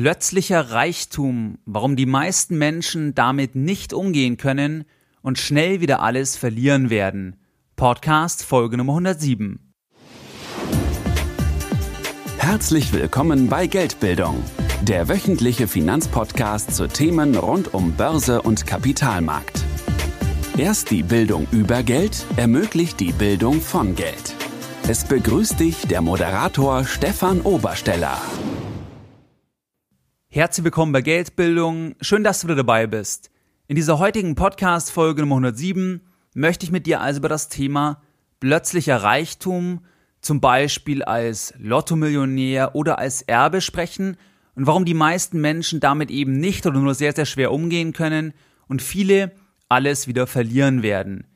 Plötzlicher Reichtum, warum die meisten Menschen damit nicht umgehen können und schnell wieder alles verlieren werden. Podcast Folge Nummer 107. Herzlich willkommen bei Geldbildung, der wöchentliche Finanzpodcast zu Themen rund um Börse und Kapitalmarkt. Erst die Bildung über Geld ermöglicht die Bildung von Geld. Es begrüßt dich der Moderator Stefan Obersteller. Herzlich willkommen bei Geldbildung. Schön, dass du wieder dabei bist. In dieser heutigen Podcast-Folge Nummer 107 möchte ich mit dir also über das Thema plötzlicher Reichtum, zum Beispiel als Lottomillionär oder als Erbe sprechen und warum die meisten Menschen damit eben nicht oder nur sehr, sehr schwer umgehen können und viele alles wieder verlieren werden.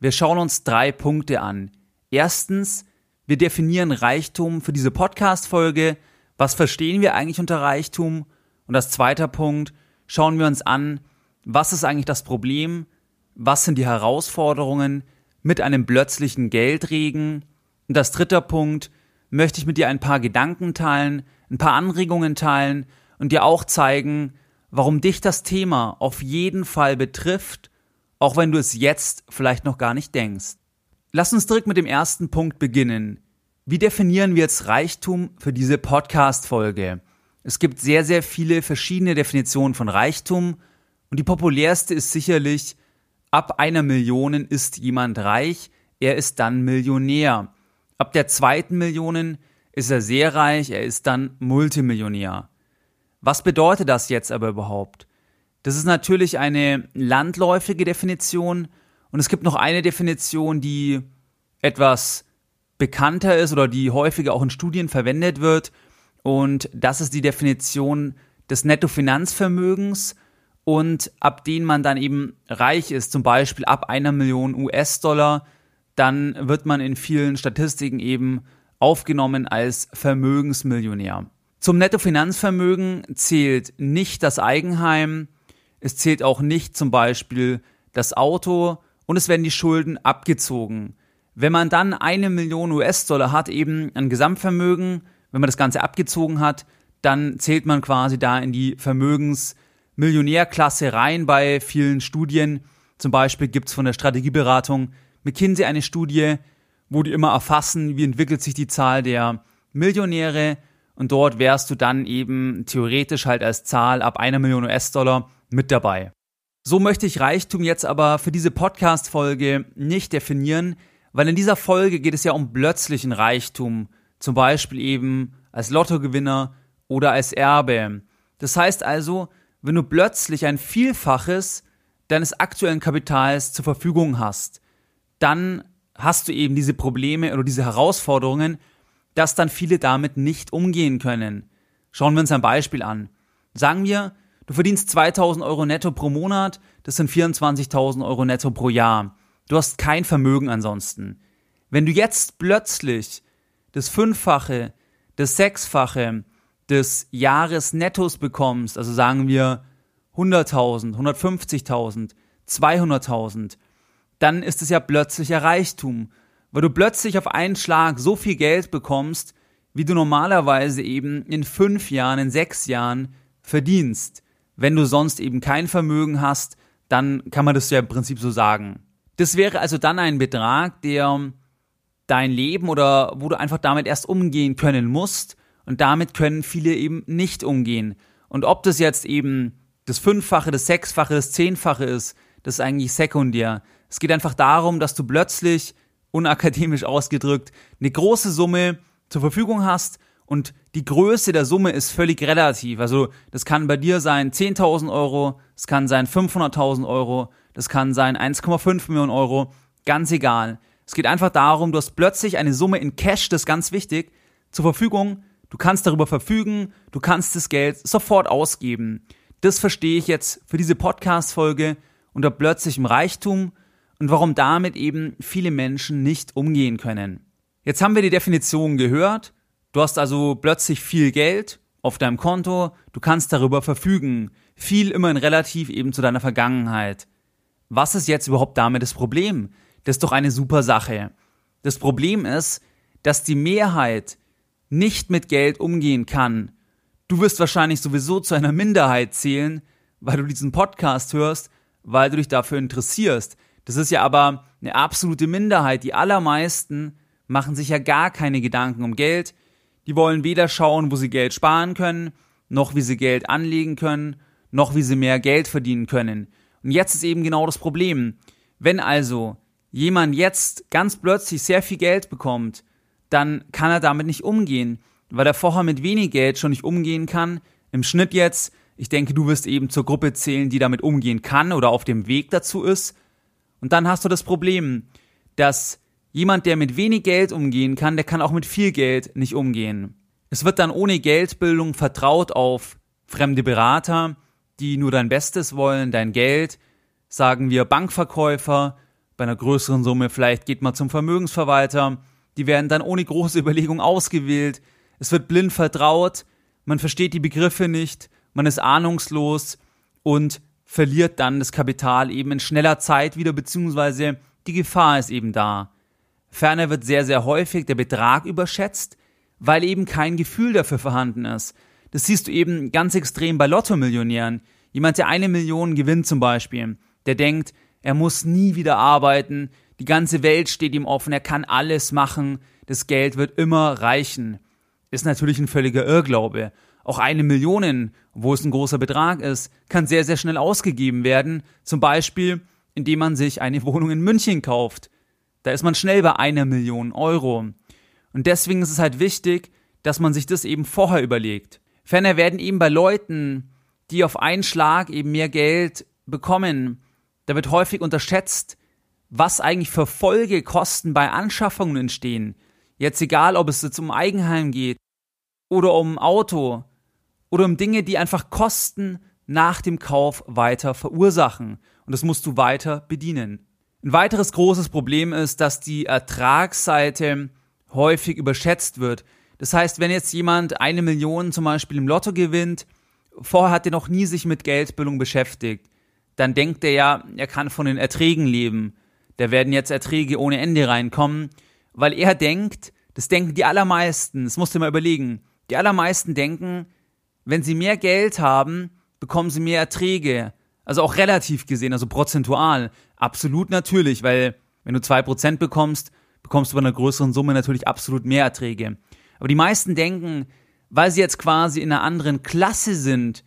Wir schauen uns drei Punkte an. Erstens, wir definieren Reichtum für diese Podcast-Folge. Was verstehen wir eigentlich unter Reichtum? Und als zweiter Punkt schauen wir uns an, was ist eigentlich das Problem, was sind die Herausforderungen mit einem plötzlichen Geldregen. Und als dritter Punkt möchte ich mit dir ein paar Gedanken teilen, ein paar Anregungen teilen und dir auch zeigen, warum dich das Thema auf jeden Fall betrifft, auch wenn du es jetzt vielleicht noch gar nicht denkst. Lass uns direkt mit dem ersten Punkt beginnen. Wie definieren wir jetzt Reichtum für diese Podcast-Folge? Es gibt sehr, sehr viele verschiedene Definitionen von Reichtum und die populärste ist sicherlich, ab einer Million ist jemand reich, er ist dann Millionär. Ab der zweiten Million ist er sehr reich, er ist dann Multimillionär. Was bedeutet das jetzt aber überhaupt? Das ist natürlich eine landläufige Definition und es gibt noch eine Definition, die etwas bekannter ist oder die häufiger auch in Studien verwendet wird und das ist die Definition des Nettofinanzvermögens und ab dem man dann eben reich ist, zum Beispiel ab einer Million US-Dollar, dann wird man in vielen Statistiken eben aufgenommen als Vermögensmillionär. Zum Nettofinanzvermögen zählt nicht das Eigenheim, es zählt auch nicht zum Beispiel das Auto und es werden die Schulden abgezogen. Wenn man dann eine Million US-Dollar hat, eben ein Gesamtvermögen, wenn man das Ganze abgezogen hat, dann zählt man quasi da in die Vermögensmillionärklasse rein bei vielen Studien. Zum Beispiel gibt es von der Strategieberatung McKinsey eine Studie, wo die immer erfassen, wie entwickelt sich die Zahl der Millionäre und dort wärst du dann eben theoretisch halt als Zahl ab einer Million US-Dollar mit dabei. So möchte ich Reichtum jetzt aber für diese Podcast-Folge nicht definieren, weil in dieser Folge geht es ja um plötzlichen Reichtum, zum Beispiel eben als Lottogewinner oder als Erbe. Das heißt also, wenn du plötzlich ein Vielfaches deines aktuellen Kapitals zur Verfügung hast, dann hast du eben diese Probleme oder diese Herausforderungen, dass dann viele damit nicht umgehen können. Schauen wir uns ein Beispiel an. Sagen wir, du verdienst 2000 Euro netto pro Monat, das sind 24.000 Euro netto pro Jahr. Du hast kein Vermögen ansonsten. Wenn du jetzt plötzlich das Fünffache, das Sechsfache des Jahresnettos bekommst, also sagen wir 100.000, 150.000, 200.000, dann ist es ja plötzlicher Reichtum, weil du plötzlich auf einen Schlag so viel Geld bekommst, wie du normalerweise eben in fünf Jahren, in sechs Jahren verdienst. Wenn du sonst eben kein Vermögen hast, dann kann man das ja im Prinzip so sagen. Das wäre also dann ein Betrag, der dein Leben oder wo du einfach damit erst umgehen können musst. Und damit können viele eben nicht umgehen. Und ob das jetzt eben das Fünffache, das Sechsfache, das Zehnfache ist, das ist eigentlich sekundär. Es geht einfach darum, dass du plötzlich, unakademisch ausgedrückt, eine große Summe zur Verfügung hast und die Größe der Summe ist völlig relativ. Also das kann bei dir sein 10.000 Euro, es kann sein 500.000 Euro, das kann sein 1,5 Millionen Euro, ganz egal. Es geht einfach darum, du hast plötzlich eine Summe in Cash, das ist ganz wichtig, zur Verfügung. Du kannst darüber verfügen, du kannst das Geld sofort ausgeben. Das verstehe ich jetzt für diese Podcast-Folge unter plötzlichem Reichtum und warum damit eben viele Menschen nicht umgehen können. Jetzt haben wir die Definition gehört. Du hast also plötzlich viel Geld auf deinem Konto, du kannst darüber verfügen. Viel immerhin relativ eben zu deiner Vergangenheit. Was ist jetzt überhaupt damit das Problem? Das ist doch eine super Sache. Das Problem ist, dass die Mehrheit nicht mit Geld umgehen kann. Du wirst wahrscheinlich sowieso zu einer Minderheit zählen, weil du diesen Podcast hörst, weil du dich dafür interessierst. Das ist ja aber eine absolute Minderheit. Die allermeisten machen sich ja gar keine Gedanken um Geld. Die wollen weder schauen, wo sie Geld sparen können, noch wie sie Geld anlegen können, noch wie sie mehr Geld verdienen können. Und jetzt ist eben genau das Problem. Wenn also jemand jetzt ganz plötzlich sehr viel Geld bekommt, dann kann er damit nicht umgehen, weil er vorher mit wenig Geld schon nicht umgehen kann. Im Schnitt jetzt, ich denke, du wirst eben zur Gruppe zählen, die damit umgehen kann oder auf dem Weg dazu ist. Und dann hast du das Problem, dass jemand, der mit wenig Geld umgehen kann, der kann auch mit viel Geld nicht umgehen. Es wird dann ohne Geldbildung vertraut auf fremde Berater, die nur dein Bestes wollen, dein Geld, sagen wir Bankverkäufer, bei einer größeren Summe vielleicht geht man zum Vermögensverwalter, die werden dann ohne große Überlegung ausgewählt, es wird blind vertraut, man versteht die Begriffe nicht, man ist ahnungslos und verliert dann das Kapital eben in schneller Zeit wieder, beziehungsweise die Gefahr ist eben da. Ferner wird sehr, sehr häufig der Betrag überschätzt, weil eben kein Gefühl dafür vorhanden ist. Das siehst du eben ganz extrem bei Lotto-Millionären. Jemand, der eine Million gewinnt zum Beispiel, der denkt, er muss nie wieder arbeiten, die ganze Welt steht ihm offen, er kann alles machen, das Geld wird immer reichen. Ist natürlich ein völliger Irrglaube. Auch eine Million, wo es ein großer Betrag ist, kann sehr, sehr schnell ausgegeben werden. Zum Beispiel, indem man sich eine Wohnung in München kauft. Da ist man schnell bei einer Million Euro. Und deswegen ist es halt wichtig, dass man sich das eben vorher überlegt. Ferner werden eben bei Leuten, die auf einen Schlag eben mehr Geld bekommen, da wird häufig unterschätzt, was eigentlich für Folgekosten bei Anschaffungen entstehen. Jetzt egal, ob es jetzt um Eigenheim geht oder um Auto oder um Dinge, die einfach Kosten nach dem Kauf weiter verursachen. Und das musst du weiter bedienen. Ein weiteres großes Problem ist, dass die Ertragsseite häufig überschätzt wird. Das heißt, wenn jetzt jemand eine Million zum Beispiel im Lotto gewinnt, vorher hat er noch nie sich mit Geldbildung beschäftigt, dann denkt er ja, er kann von den Erträgen leben. Da werden jetzt Erträge ohne Ende reinkommen, weil er denkt, das denken die allermeisten, das musst du mal überlegen, die allermeisten denken, wenn sie mehr Geld haben, bekommen sie mehr Erträge. Also auch relativ gesehen, also prozentual. Absolut natürlich, weil wenn du zwei Prozent bekommst, bekommst du bei einer größeren Summe natürlich absolut mehr Erträge. Aber die meisten denken, weil sie jetzt quasi in einer anderen Klasse sind,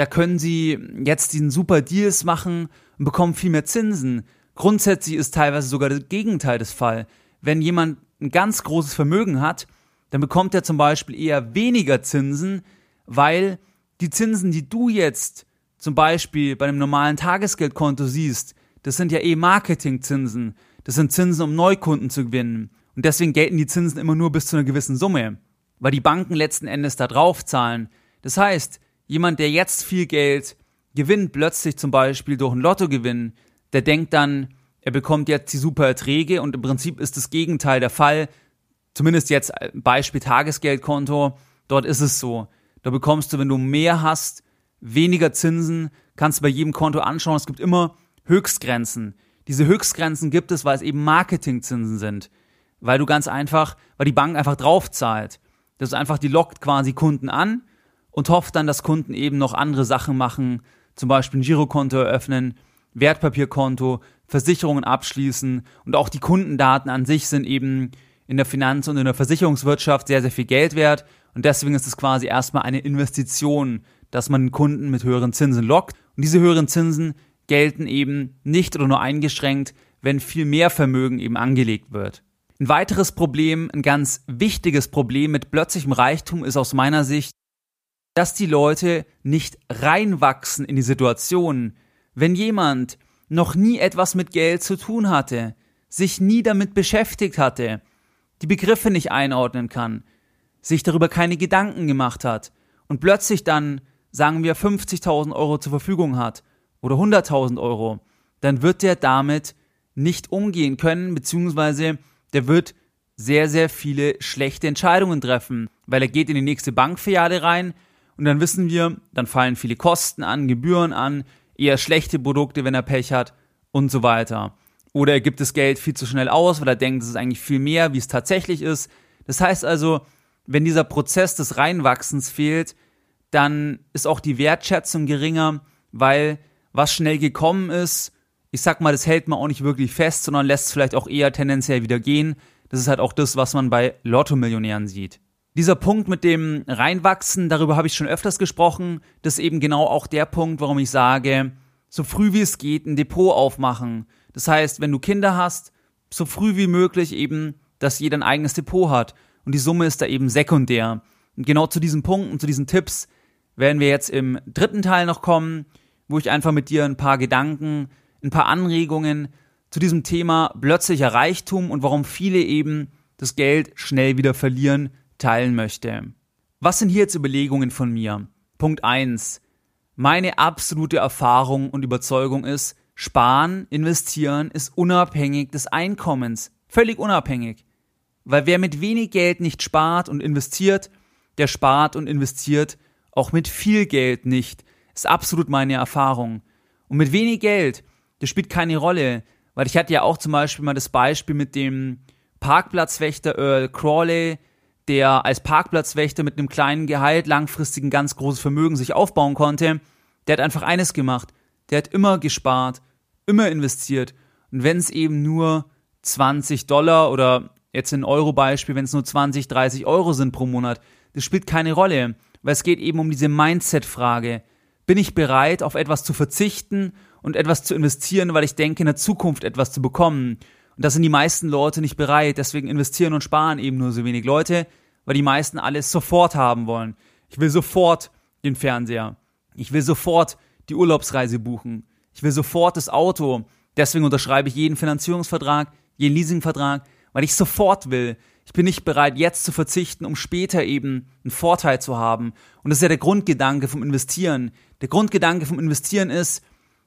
da können sie jetzt diesen super Deals machen und bekommen viel mehr Zinsen. Grundsätzlich ist teilweise sogar das Gegenteil des Fall. Wenn jemand ein ganz großes Vermögen hat, dann bekommt er zum Beispiel eher weniger Zinsen, weil die Zinsen, die du jetzt zum Beispiel bei einem normalen Tagesgeldkonto siehst, das sind ja eh Marketingzinsen. Das sind Zinsen, um Neukunden zu gewinnen. Und deswegen gelten die Zinsen immer nur bis zu einer gewissen Summe, weil die Banken letzten Endes da drauf zahlen. Das heißt, jemand, der jetzt viel Geld gewinnt, plötzlich zum Beispiel durch einen Lottogewinn, der denkt dann, er bekommt jetzt die super Erträge und im Prinzip ist das Gegenteil der Fall. Zumindest jetzt Beispiel Tagesgeldkonto. Dort ist es so. Da bekommst du, wenn du mehr hast, weniger Zinsen, kannst du bei jedem Konto anschauen. Es gibt immer Höchstgrenzen. Diese Höchstgrenzen gibt es, weil es eben Marketingzinsen sind. Weil du ganz einfach, weil die Bank einfach draufzahlt. Das ist einfach, die lockt quasi Kunden an und hofft dann, dass Kunden eben noch andere Sachen machen, zum Beispiel ein Girokonto eröffnen, Wertpapierkonto, Versicherungen abschließen. Und auch die Kundendaten an sich sind eben in der Finanz- und in der Versicherungswirtschaft sehr, sehr viel Geld wert. Und deswegen ist es quasi erstmal eine Investition, dass man Kunden mit höheren Zinsen lockt. Und diese höheren Zinsen gelten eben nicht oder nur eingeschränkt, wenn viel mehr Vermögen eben angelegt wird. Ein weiteres Problem, ein ganz wichtiges Problem mit plötzlichem Reichtum ist aus meiner Sicht, dass die Leute nicht reinwachsen in die Situation. Wenn jemand noch nie etwas mit Geld zu tun hatte, sich nie damit beschäftigt hatte, die Begriffe nicht einordnen kann, sich darüber keine Gedanken gemacht hat und plötzlich dann, sagen wir, 50.000 Euro zur Verfügung hat oder 100.000 Euro, dann wird der damit nicht umgehen können, beziehungsweise der wird sehr, sehr viele schlechte Entscheidungen treffen, weil er geht in die nächste Bankfiliale rein und dann wissen wir, dann fallen viele Kosten an, Gebühren an, eher schlechte Produkte, wenn er Pech hat und so weiter. Oder er gibt das Geld viel zu schnell aus, weil er denkt, es ist eigentlich viel mehr, wie es tatsächlich ist. Das heißt also, wenn dieser Prozess des Reinwachsens fehlt, dann ist auch die Wertschätzung geringer, weil was schnell gekommen ist, ich sag mal, das hält man auch nicht wirklich fest, sondern lässt es vielleicht auch eher tendenziell wieder gehen. Das ist halt auch das, was man bei Lotto-Millionären sieht. Dieser Punkt mit dem Reinwachsen, darüber habe ich schon öfters gesprochen. Das ist eben genau auch der Punkt, warum ich sage, so früh wie es geht ein Depot aufmachen. Das heißt, wenn du Kinder hast, so früh wie möglich eben, dass jeder ein eigenes Depot hat. Und die Summe ist da eben sekundär. Und genau zu diesem Punkt und zu diesen Tipps werden wir jetzt im dritten Teil noch kommen, wo ich einfach mit dir ein paar Gedanken, ein paar Anregungen zu diesem Thema plötzlicher Reichtum und warum viele eben das Geld schnell wieder verlieren, teilen möchte. Was sind hier jetzt Überlegungen von mir? Punkt eins: Meine absolute Erfahrung und Überzeugung ist, Sparen, investieren ist unabhängig des Einkommens. Völlig unabhängig. Weil wer mit wenig Geld nicht spart und investiert, der spart und investiert auch mit viel Geld nicht. Ist absolut meine Erfahrung. Und mit wenig Geld, das spielt keine Rolle. Weil ich hatte ja auch zum Beispiel mal das Beispiel mit dem Parkplatzwächter Earl Crawley, der als Parkplatzwächter mit einem kleinen Gehalt langfristig ein ganz großes Vermögen sich aufbauen konnte. Der hat einfach eines gemacht. Der hat immer gespart, immer investiert. Und wenn es eben nur 20 Dollar oder jetzt in Euro-Beispiel, wenn es nur 20, 30 Euro sind pro Monat, das spielt keine Rolle, weil es geht eben um diese Mindset-Frage. Bin ich bereit, auf etwas zu verzichten und etwas zu investieren, weil ich denke, in der Zukunft etwas zu bekommen? Und da sind die meisten Leute nicht bereit, deswegen investieren und sparen eben nur so wenig Leute, weil die meisten alles sofort haben wollen. Ich will sofort den Fernseher. Ich will sofort die Urlaubsreise buchen. Ich will sofort das Auto. Deswegen unterschreibe ich jeden Finanzierungsvertrag, jeden Leasingvertrag, weil ich sofort will. Ich bin nicht bereit, jetzt zu verzichten, um später eben einen Vorteil zu haben. Und das ist ja der Grundgedanke vom Investieren. Der Grundgedanke vom Investieren ist,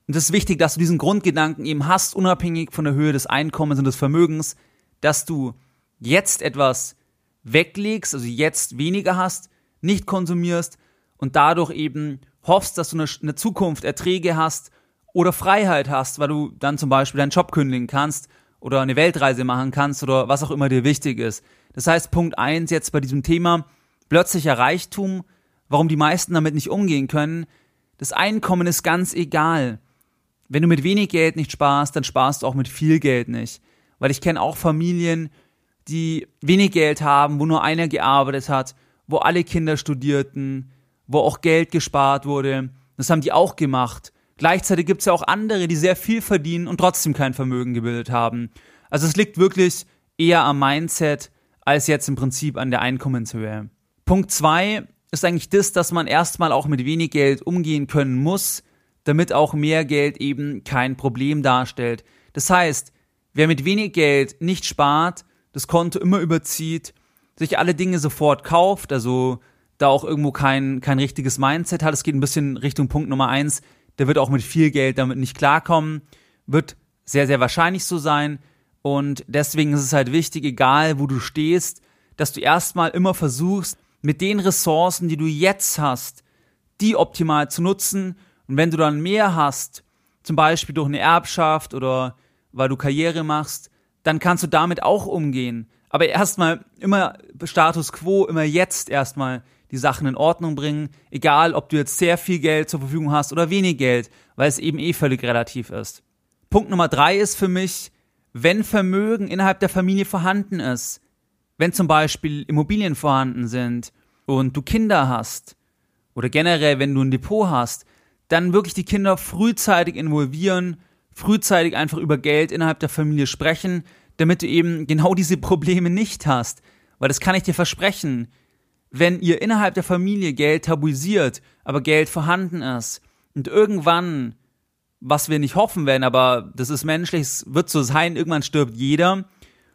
und es ist wichtig, dass du diesen Grundgedanken eben hast, unabhängig von der Höhe des Einkommens und des Vermögens, dass du jetzt etwas weglegst, also jetzt weniger hast, nicht konsumierst und dadurch eben hoffst, dass du eine, eine Zukunft, Erträge hast oder Freiheit hast, weil du dann zum Beispiel deinen Job kündigen kannst oder eine Weltreise machen kannst oder was auch immer dir wichtig ist. Das heißt, Punkt eins jetzt bei diesem Thema plötzlicher Reichtum, warum die meisten damit nicht umgehen können. Das Einkommen ist ganz egal. Wenn du mit wenig Geld nicht sparst, dann sparst du auch mit viel Geld nicht. Weil ich kenne auch Familien, die wenig Geld haben, wo nur einer gearbeitet hat, wo alle Kinder studierten, wo auch Geld gespart wurde. Das haben die auch gemacht. Gleichzeitig gibt es ja auch andere, die sehr viel verdienen und trotzdem kein Vermögen gebildet haben. Also es liegt wirklich eher am Mindset als jetzt im Prinzip an der Einkommenshöhe. Punkt zwei ist eigentlich das, dass man erstmal auch mit wenig Geld umgehen können muss, damit auch mehr Geld eben kein Problem darstellt. Das heißt, wer mit wenig Geld nicht spart, das Konto immer überzieht, sich alle Dinge sofort kauft, also da auch irgendwo kein, kein richtiges Mindset hat, es geht ein bisschen Richtung Punkt Nummer eins, der wird auch mit viel Geld damit nicht klarkommen, wird sehr, sehr wahrscheinlich so sein. Und deswegen ist es halt wichtig, egal wo du stehst, dass du erstmal immer versuchst, mit den Ressourcen, die du jetzt hast, die optimal zu nutzen. Und wenn du dann mehr hast, zum Beispiel durch eine Erbschaft oder weil du Karriere machst, dann kannst du damit auch umgehen. Aber erstmal immer Status quo, immer jetzt erstmal die Sachen in Ordnung bringen, egal ob du jetzt sehr viel Geld zur Verfügung hast oder wenig Geld, weil es eben eh völlig relativ ist. Punkt Nummer drei ist für mich, wenn Vermögen innerhalb der Familie vorhanden ist, wenn zum Beispiel Immobilien vorhanden sind und du Kinder hast oder generell, wenn du ein Depot hast, dann wirklich die Kinder frühzeitig involvieren, frühzeitig einfach über Geld innerhalb der Familie sprechen, damit du eben genau diese Probleme nicht hast. Weil das kann ich dir versprechen wenn ihr innerhalb der Familie Geld tabuisiert, aber Geld vorhanden ist und irgendwann, was wir nicht hoffen werden, aber das ist menschlich, es wird so sein, irgendwann stirbt jeder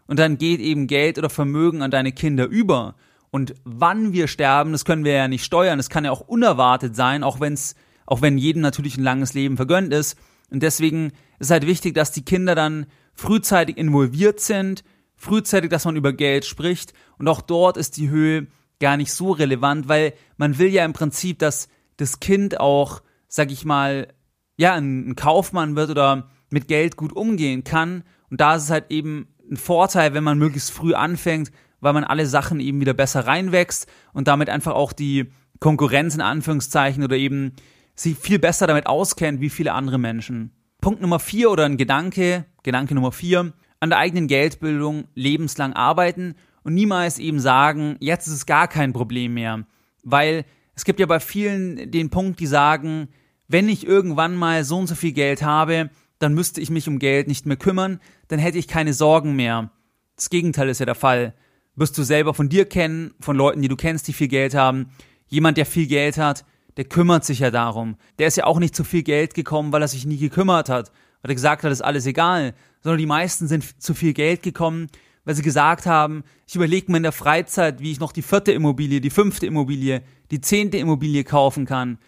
und dann geht eben Geld oder Vermögen an deine Kinder über. Und wann wir sterben, das können wir ja nicht steuern, das kann ja auch unerwartet sein, auch wenn's, auch wenn jedem natürlich ein langes Leben vergönnt ist. Und deswegen ist halt wichtig, dass die Kinder dann frühzeitig involviert sind, frühzeitig, dass man über Geld spricht. Und auch dort ist die Höhe gar nicht so relevant, weil man will ja im Prinzip, dass das Kind auch, sag ich mal, ja, ein, Kaufmann wird oder mit Geld gut umgehen kann. Und da ist es halt eben ein Vorteil, wenn man möglichst früh anfängt, weil man alle Sachen eben wieder besser reinwächst und damit einfach auch die Konkurrenz in Anführungszeichen oder eben sich viel besser damit auskennt wie viele andere Menschen. Punkt Nummer vier oder ein Gedanke, Gedanke Nummer vier, an der eigenen Geldbildung lebenslang arbeiten und niemals eben sagen, jetzt ist es gar kein Problem mehr. Weil es gibt ja bei vielen den Punkt, die sagen, wenn ich irgendwann mal so und so viel Geld habe, dann müsste ich mich um Geld nicht mehr kümmern, dann hätte ich keine Sorgen mehr. Das Gegenteil ist ja der Fall. Wirst du selber von dir kennen, von Leuten, die du kennst, die viel Geld haben. Jemand, der viel Geld hat, der kümmert sich ja darum. Der ist ja auch nicht zu viel Geld gekommen, weil er sich nie gekümmert hat, weil er gesagt hat, ist alles egal, sondern die meisten sind zu viel Geld gekommen, weil sie gesagt haben, ich überlege mir in der Freizeit, wie ich noch die vierte Immobilie, die fünfte Immobilie, die zehnte Immobilie kaufen kann.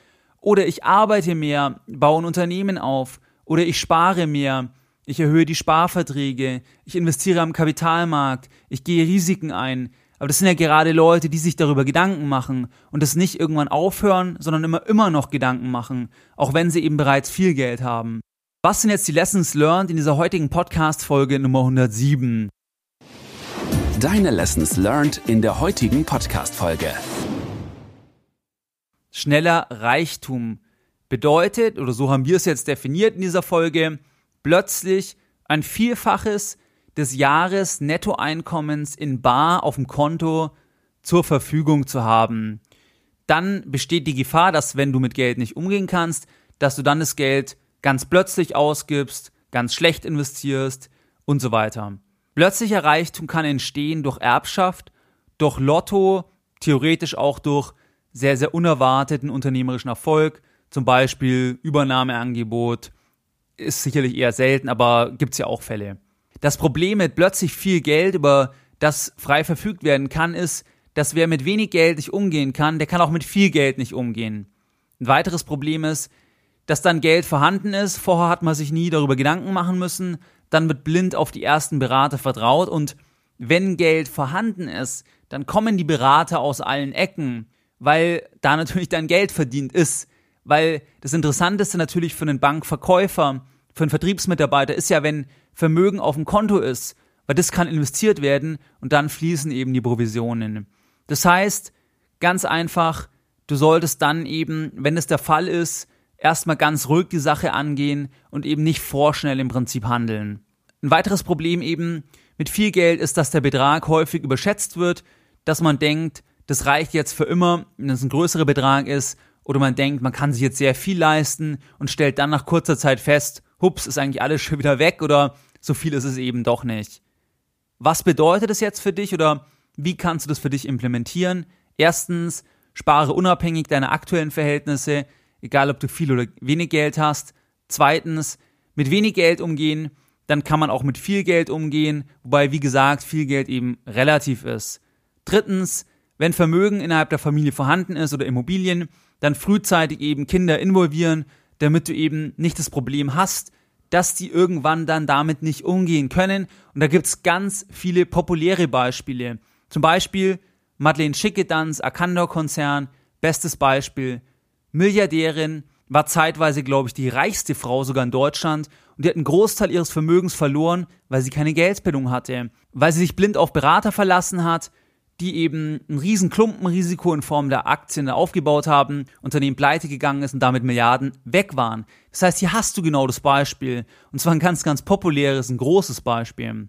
Oder ich arbeite mehr, baue ein Unternehmen auf. Oder ich spare mehr, ich erhöhe die Sparverträge, ich investiere am Kapitalmarkt, ich gehe Risiken ein. Aber das sind ja gerade Leute, die sich darüber Gedanken machen und das nicht irgendwann aufhören, sondern immer, immer noch Gedanken machen, auch wenn sie eben bereits viel Geld haben. Was sind jetzt die Lessons learned in dieser heutigen Podcast-Folge Nummer 107? Deine Lessons learned in der heutigen Podcast-Folge. Schneller Reichtum bedeutet, oder so haben wir es jetzt definiert in dieser Folge, plötzlich ein Vielfaches des Jahres Nettoeinkommens in Bar auf dem Konto zur Verfügung zu haben. Dann besteht die Gefahr, dass wenn du mit Geld nicht umgehen kannst, dass du dann das Geld ganz plötzlich ausgibst, ganz schlecht investierst und so weiter. Plötzlicher Reichtum kann entstehen durch Erbschaft, durch Lotto, theoretisch auch durch sehr, sehr unerwarteten unternehmerischen Erfolg, zum Beispiel Übernahmeangebot, ist sicherlich eher selten, aber gibt's ja auch Fälle. Das Problem mit plötzlich viel Geld, über das frei verfügt werden kann, ist, dass wer mit wenig Geld nicht umgehen kann, der kann auch mit viel Geld nicht umgehen. Ein weiteres Problem ist, dass dann Geld vorhanden ist, vorher hat man sich nie darüber Gedanken machen müssen, dann wird blind auf die ersten Berater vertraut und wenn Geld vorhanden ist, dann kommen die Berater aus allen Ecken, weil da natürlich dein Geld verdient ist. Weil das Interessanteste natürlich für einen Bankverkäufer, für einen Vertriebsmitarbeiter ist ja, wenn Vermögen auf dem Konto ist, weil das kann investiert werden und dann fließen eben die Provisionen. Das heißt, ganz einfach, du solltest dann eben, wenn es der Fall ist, erstmal ganz ruhig die Sache angehen und eben nicht vorschnell im Prinzip handeln. Ein weiteres Problem eben mit viel Geld ist, dass der Betrag häufig überschätzt wird, dass man denkt, das reicht jetzt für immer, wenn es ein größerer Betrag ist, oder man denkt, man kann sich jetzt sehr viel leisten und stellt dann nach kurzer Zeit fest, hups, ist eigentlich alles schon wieder weg oder so viel ist es eben doch nicht. Was bedeutet es jetzt für dich oder wie kannst du das für dich implementieren? Erstens, spare unabhängig deiner aktuellen Verhältnisse, egal ob du viel oder wenig Geld hast. Zweitens, mit wenig Geld umgehen, dann kann man auch mit viel Geld umgehen, wobei, wie gesagt, viel Geld eben relativ ist. Drittens, wenn Vermögen innerhalb der Familie vorhanden ist oder Immobilien, dann frühzeitig eben Kinder involvieren, damit du eben nicht das Problem hast, dass die irgendwann dann damit nicht umgehen können. Und da gibt's ganz viele populäre Beispiele. Zum Beispiel Madeleine Schickedanz, Arcandor-Konzern, bestes Beispiel. Milliardärin, war zeitweise, glaube ich, die reichste Frau sogar in Deutschland und die hat einen Großteil ihres Vermögens verloren, weil sie keine Geldbildung hatte, weil sie sich blind auf Berater verlassen hat, die eben ein riesen Klumpenrisiko in Form der Aktien aufgebaut haben, Unternehmen pleite gegangen ist und damit Milliarden weg waren. Das heißt, hier hast du genau das Beispiel. Und zwar ein ganz, ganz populäres, ein großes Beispiel.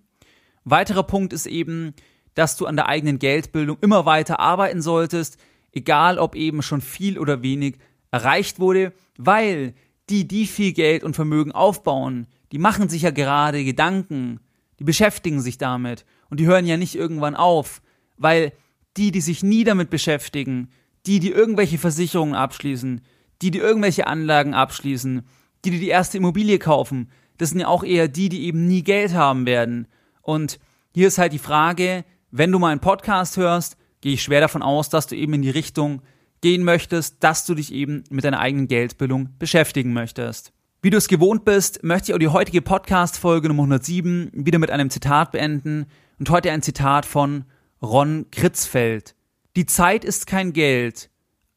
weiterer Punkt ist eben, dass du an der eigenen Geldbildung immer weiter arbeiten solltest, egal ob eben schon viel oder wenig erreicht wurde, weil die, die viel Geld und Vermögen aufbauen, die machen sich ja gerade Gedanken, die beschäftigen sich damit und die hören ja nicht irgendwann auf, weil die, die sich nie damit beschäftigen, die, die irgendwelche Versicherungen abschließen, die, die irgendwelche Anlagen abschließen, die, die die erste Immobilie kaufen, das sind ja auch eher die, die eben nie Geld haben werden. Und hier ist halt die Frage, wenn du mal einen Podcast hörst, gehe ich schwer davon aus, dass du eben in die Richtung gehen möchtest, dass du dich eben mit deiner eigenen Geldbildung beschäftigen möchtest. Wie du es gewohnt bist, möchte ich auch die heutige Podcast-Folge Nummer 107 wieder mit einem Zitat beenden und heute ein Zitat von Ron Kritzfeld. Die Zeit ist kein Geld,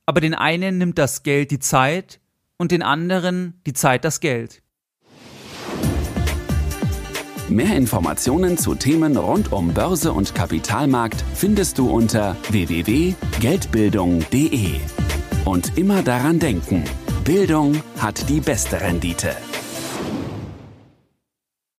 aber den einen nimmt das Geld die Zeit und den anderen die Zeit das Geld. Mehr Informationen zu Themen rund um Börse und Kapitalmarkt findest du unter www.geldbildung.de. Und immer daran denken, Bildung hat die beste Rendite.